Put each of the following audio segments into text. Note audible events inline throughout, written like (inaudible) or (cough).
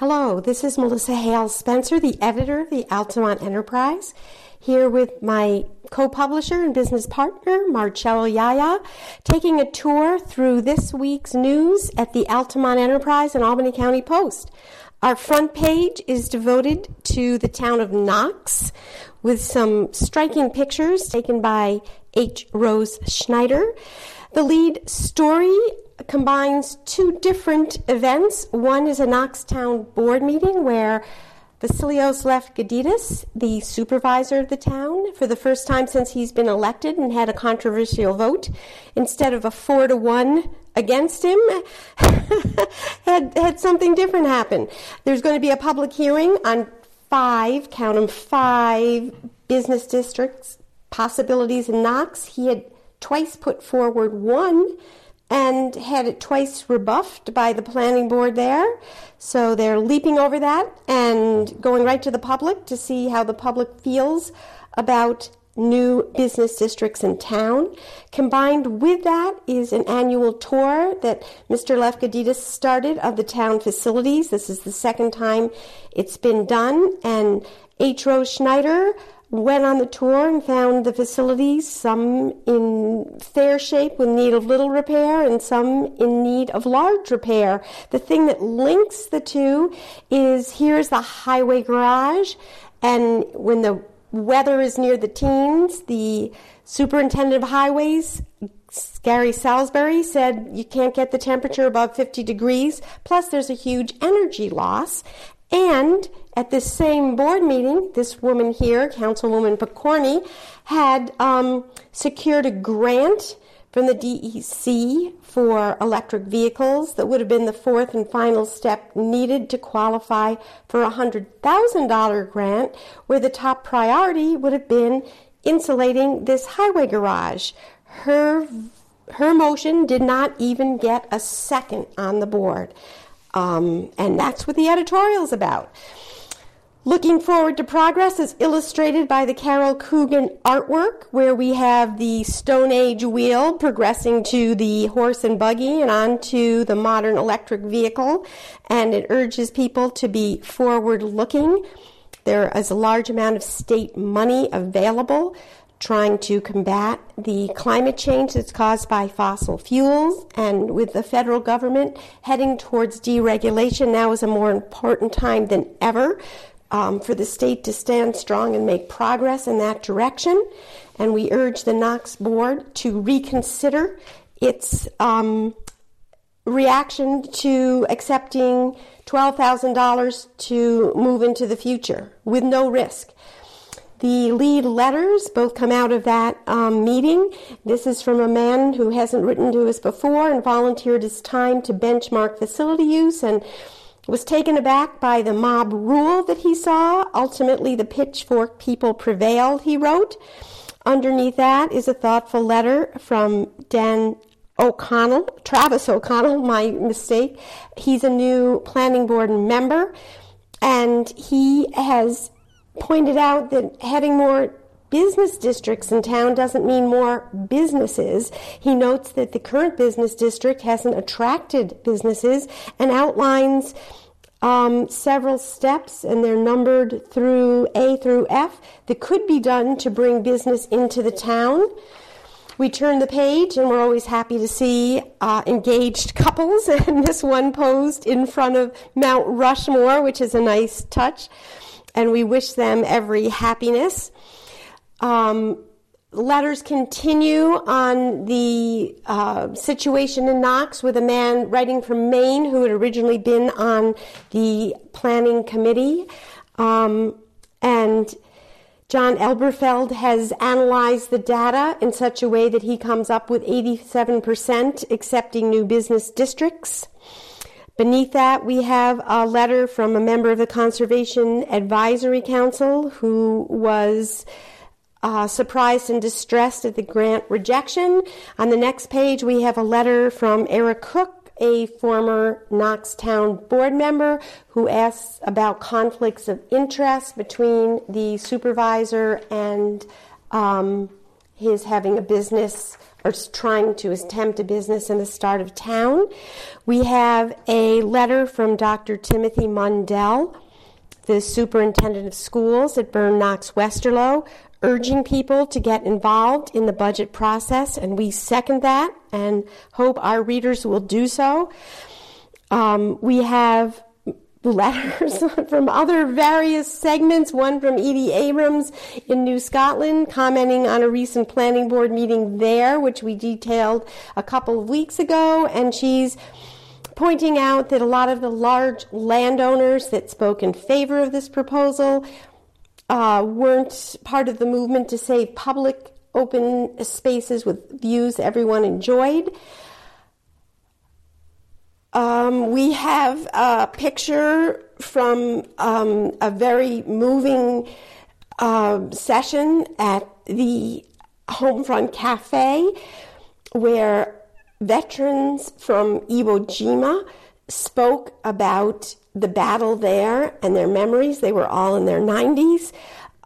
Hello, this is Melissa Hale Spencer, the editor of the Altamont Enterprise, here with my co publisher and business partner, Marcello Iaia, taking a tour through this week's news at the Altamont Enterprise and Albany County Post. Our front page is devoted to the town of Knox with some striking pictures taken by H. Rose Schneider. The lead story combines two different events. One is a Knoxtown board meeting where Vasilios Lefkaditis, the supervisor of the town, for the first time since he's been elected and had a controversial vote, instead of a four to one against him, (laughs) had had something different happen. There's going to be a public hearing on five, count them five business districts possibilities in Knox. He had twice put forward one and had it twice rebuffed by the planning board there. So they're leaping over that and going right to the public to see how the public feels about new business districts in town. Combined with that is an annual tour that Mr. Lefkaditis started of the town facilities. This is the second time it's been done. And H. Rose Schneider went on the tour and found the facilities, some in fair shape with need of little repair and some in need of large repair. The thing that links the two is here's the highway garage, and when the weather is near the teens, the superintendent of highways Gary Salisbury said you can't get the temperature above 50 degrees. Plus, there's a huge energy loss. And at this same board meeting, this woman here, Councilwoman Pokorny, had um, secured a grant from the DEC for electric vehicles that would have been the fourth and final step needed to qualify for a $100,000 grant, where the top priority would have been insulating this highway garage. Her, her motion did not even get a second on the board. Um, and that's what the editorial is about. Looking forward to progress is illustrated by the Carol Coogan artwork, where we have the Stone Age wheel progressing to the horse and buggy and onto the modern electric vehicle. And it urges people to be forward looking. There is a large amount of state money available trying to combat the climate change that's caused by fossil fuels. And with the federal government heading towards deregulation, now is a more important time than ever um, for the state to stand strong and make progress in that direction. And we urge the Knox board to reconsider its um, reaction to accepting $12,000 to move into the future with no risk. The lead letters both come out of that um, meeting. This is from a man who hasn't written to us before and volunteered his time to benchmark facility use and was taken aback by the mob rule that he saw. Ultimately, the pitchfork people prevailed, he wrote. Underneath that is a thoughtful letter from Dan O'Connell, Travis O'Connell, (laughs) my mistake. He's a new planning board member, and he has pointed out that having more business districts in town doesn't mean more businesses. He notes that the current business district hasn't attracted businesses and outlines um, several steps, and they're numbered through A through F, that could be done to bring business into the town. We turn the page, and we're always happy to see uh, engaged couples, (laughs) and this one posed in front of Mount Rushmore, which is a nice touch and we wish them every happiness. Um, letters continue on the uh, situation in Knox with a man writing from Maine who had originally been on the planning committee. Um, and John Elberfeld has analyzed the data in such a way that he comes up with 87% accepting new business districts. Beneath that, we have a letter from a member of the Conservation Advisory Council who was uh, surprised and distressed at the grant rejection. On the next page, we have a letter from Eric Cook, a former Knoxtown board member, who asks about conflicts of interest between the supervisor and um, his having a business or trying to attempt a business in the start of town. We have a letter from Dr. Timothy Mundell, the superintendent of schools at Berne Knox Westerlo, urging people to get involved in the budget process, and we second that and hope our readers will do so. Um, we have letters (laughs) from other various segments, one from Edie Abrams in New Scotland, commenting on a recent planning board meeting there, which we detailed a couple of weeks ago, and she's pointing out that a lot of the large landowners that spoke in favor of this proposal uh, weren't part of the movement to save public open spaces with views everyone enjoyed. Um, we have a picture from um, a very moving uh, session at the Homefront Cafe where veterans from Iwo Jima spoke about the battle there and their memories. They were all in their 90s.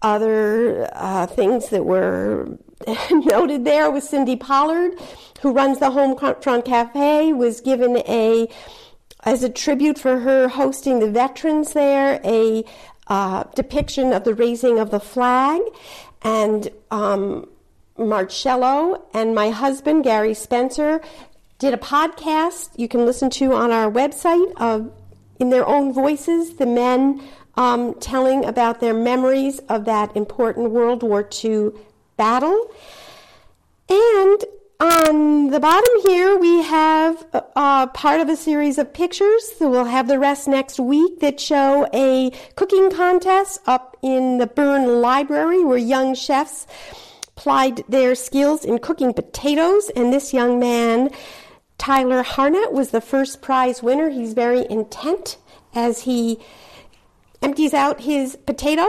Other uh, things that were (laughs) noted there was Cindy Pollard, who runs the Homefront Cafe, was given a as a tribute for her hosting the veterans there, a uh, depiction of the raising of the flag, and um, Marcello and my husband Gary Spencer did a podcast you can listen to on our website of in their own voices the men um, telling about their memories of that important World War II battle. And on the bottom here, we have uh, part of a series of pictures. So we'll have the rest next week that show a cooking contest up in the Berne Library where young chefs plied their skills in cooking potatoes. And this young man, Tyler Harnett, was the first prize winner. He's very intent as he empties out his potato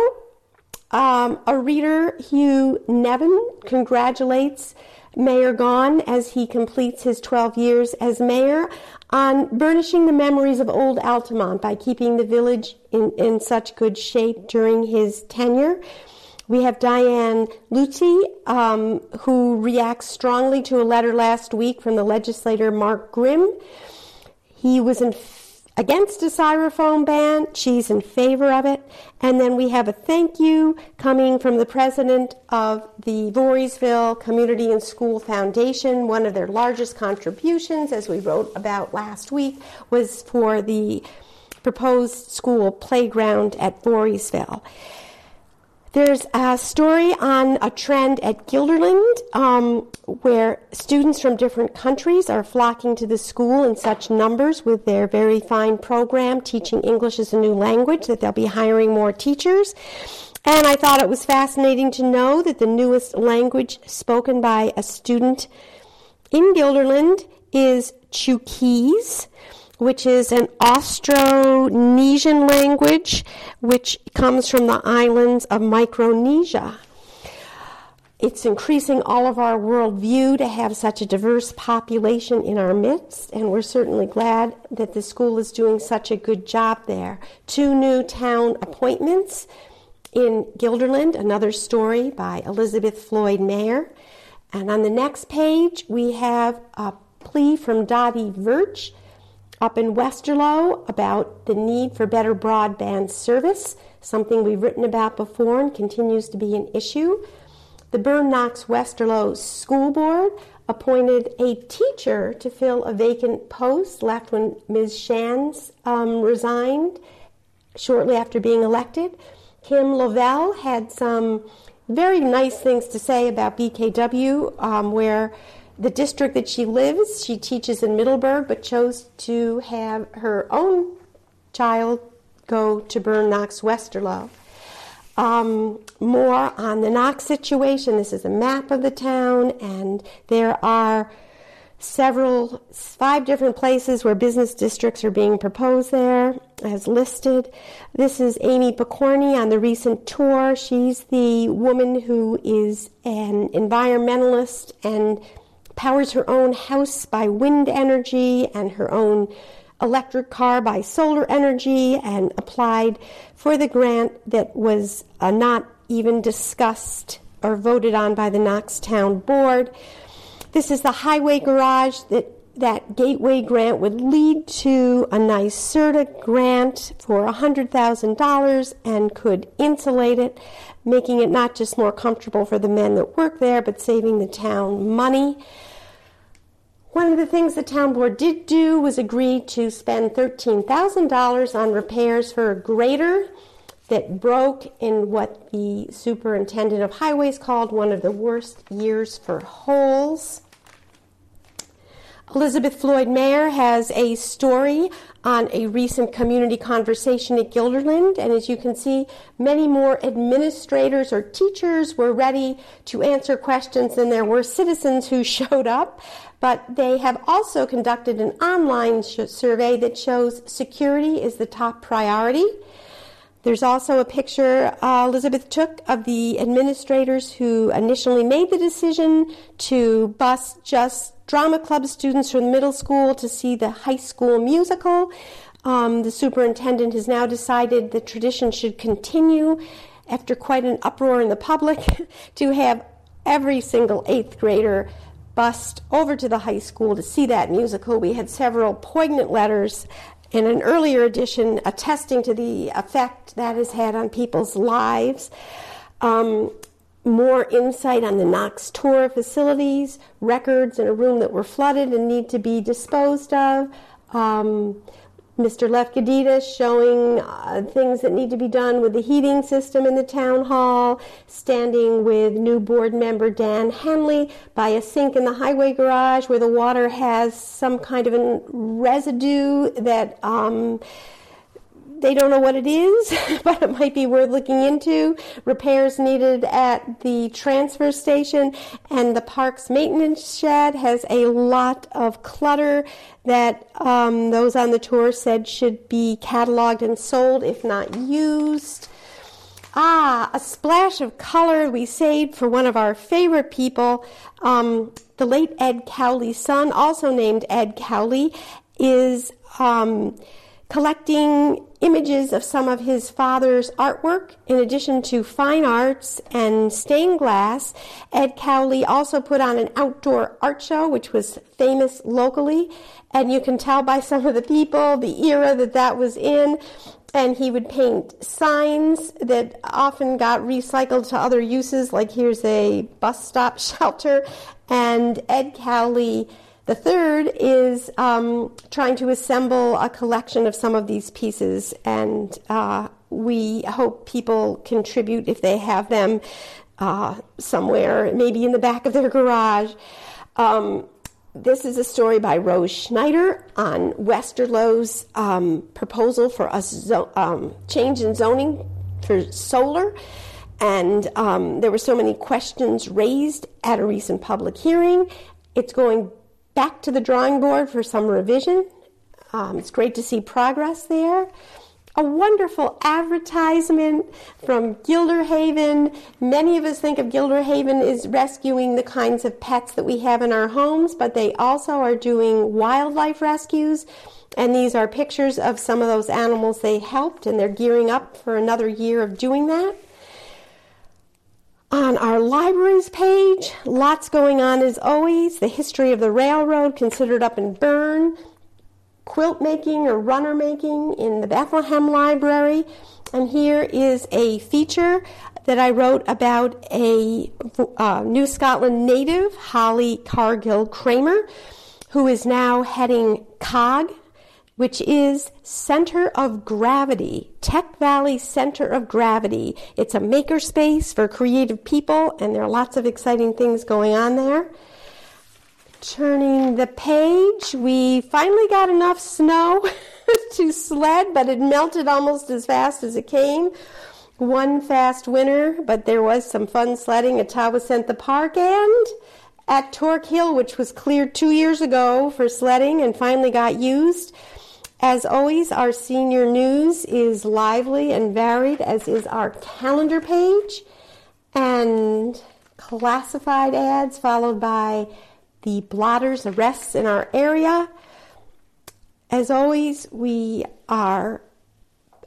um, a reader, Hugh Nevin, congratulates Mayor Gaughan as he completes his 12 years as mayor on burnishing the memories of old Altamont by keeping the village in, in such good shape during his tenure. We have Diane Lutti, um, who reacts strongly to a letter last week from the legislator Mark Grimm. He was in against a styrofoam ban. She's in favor of it. And then we have a thank you coming from the president of the Voorheesville Community and School Foundation. One of their largest contributions, as we wrote about last week, was for the proposed school playground at Voorheesville. There's a story on a trend at Guilderland um, where students from different countries are flocking to the school in such numbers with their very fine program, teaching English as a new language, that they'll be hiring more teachers. And I thought it was fascinating to know that the newest language spoken by a student in Guilderland is Chuukese which is an Austronesian language which comes from the islands of Micronesia. It's increasing all of our worldview to have such a diverse population in our midst, and we're certainly glad that the school is doing such a good job there. Two new town appointments in Guilderland, another story by Elizabeth Floyd Mayer. And on the next page, we have a plea from Dottie Verch up in Westerlo about the need for better broadband service, something we've written about before and continues to be an issue. The Berne Knox Westerlo School Board appointed a teacher to fill a vacant post left when Ms. Shands um, resigned shortly after being elected. Kim Lovell had some very nice things to say about BKW, um, where the district that she lives, she teaches in Middleburg, but chose to have her own child go to Berne Knox Westerlo. Um, more on the Knox situation. This is a map of the town, and there are several, five different places where business districts are being proposed there, as listed. This is Amy Pokorny on the recent tour. She's the woman who is an environmentalist and powers her own house by wind energy and her own electric car by solar energy and applied for the grant that was uh, not even discussed or voted on by the Knox Town Board. This is the highway garage that that gateway grant would lead to a NYSERDA grant for $100,000 and could insulate it, making it not just more comfortable for the men that work there, but saving the town money. One of the things the town board did do was agree to spend $13,000 on repairs for a grader that broke in what the superintendent of highways called one of the worst years for holes. Elizabeth Floyd Mayer has a story on a recent community conversation at Guilderland, and as you can see, many more administrators or teachers were ready to answer questions than there were citizens who (laughs) showed up. But they have also conducted an online sh- survey that shows security is the top priority. There's also a picture uh, Elizabeth took of the administrators who initially made the decision to bus just drama club students from middle school to see the high school musical. Um, the superintendent has now decided the tradition should continue after quite an uproar in the public (laughs) to have every single eighth grader bust over to the high school to see that musical. We had several poignant letters in an earlier edition attesting to the effect that has had on people's lives. Um, more insight on the Knox tour facilities, records in a room that were flooded and need to be disposed of. Um, Mr. Lefkadita showing uh, things that need to be done with the heating system in the town hall, standing with new board member Dan Henley by a sink in the highway garage where the water has some kind of a residue that um, they don't know what it is, (laughs) but it might be worth looking into. Repairs needed at the transfer station and the park's maintenance shed has a lot of clutter that um, those on the tour said should be cataloged and sold if not used. Ah, a splash of color we saved for one of our favorite people. Um, the late Ed Cowley's son, also named Ed Cowley, is um, collecting images of some of his father's artwork. In addition to fine arts and stained glass, Ed Cowley also put on an outdoor art show, which was famous locally. And you can tell by some of the people the era that that was in. And he would paint signs that often got recycled to other uses, like here's a bus stop (laughs) shelter. And Ed Cowley the third is um, trying to assemble a collection of some of these pieces, and uh, we hope people contribute if they have them uh, somewhere, maybe in the back of their garage. Um, this is a story by Rose Schneider on Westerlo's um, proposal for a zo- um, change in zoning for solar. And um, there were so many questions raised at a recent public hearing. It's going back to the drawing board for some revision. Um, it's great to see progress there. A wonderful advertisement from Guilderhaven. Many of us think of Guilderhaven as rescuing the kinds of pets that we have in our homes, but they also are doing wildlife rescues. And these are pictures of some of those animals they helped, and they're gearing up for another year of doing that. On our libraries page, lots going on as always. The history of the railroad considered up in Berne, quilt making or runner making in the Bethlehem Library. And here is a feature that I wrote about a uh, New Scotland native, Holly Cargill Kramer, who is now heading COG, which is Center of Gravity, Tech Valley Center of Gravity. It's a makerspace for creative people, and there are lots of exciting things going on there. Turning the page, we finally got enough snow (laughs) to sled, but it melted almost as fast as it came. One fast winter, but there was some fun sledding at Tawasentha Park and at Torque Hill, which was cleared two years ago for sledding and finally got used. As always, our senior news is lively and varied, as is our calendar page, and classified ads followed by the blotters arrests in our area. As always, we are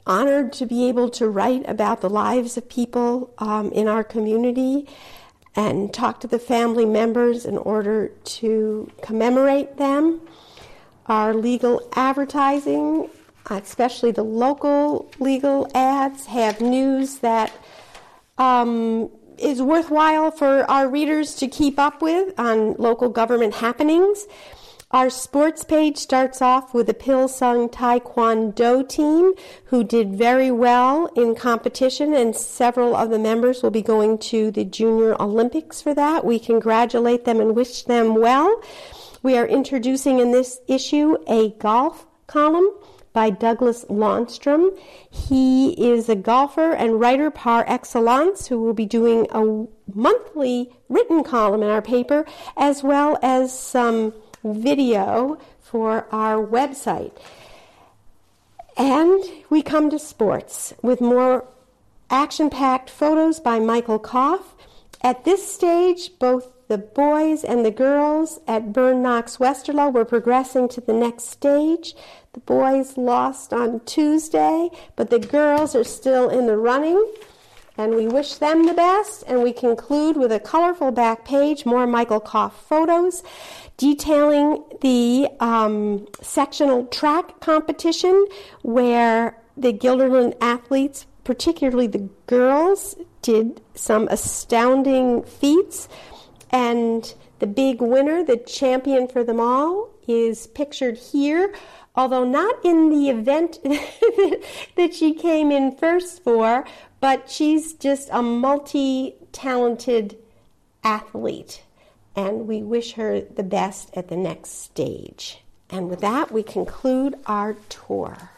honored to be able to write about the lives of people um, in our community. and talk to the family members in order to commemorate them. Our legal advertising, especially the local legal ads, have news that um, is worthwhile for our readers to keep up with on local government happenings. Our sports page starts off with the Pilsung Taekwondo team who did very well in competition, and several of the members will be going to the Junior Olympics for that. We congratulate them and wish them well. We are introducing in this issue a golf column by Douglas Lawnstrom. He is a golfer and writer par excellence who will be doing a monthly written column in our paper as well as some video for our website. And we come to sports with more action packed photos by Michael Koff. At this stage, both the boys and the girls at Berne Knox Westerlo were progressing to the next stage. The boys lost on Tuesday, but the girls are still in the running. And we wish them the best. And we conclude with a colorful back page, more Michael Koff photos, detailing the um, sectional track competition where the Guilderland athletes, particularly the girls, did some astounding feats. And the big winner, the champion for them all, is pictured here, although not in the event (laughs) that she came in first for, but she's just a multi talented athlete. And we wish her the best at the next stage. And with that, we conclude our tour.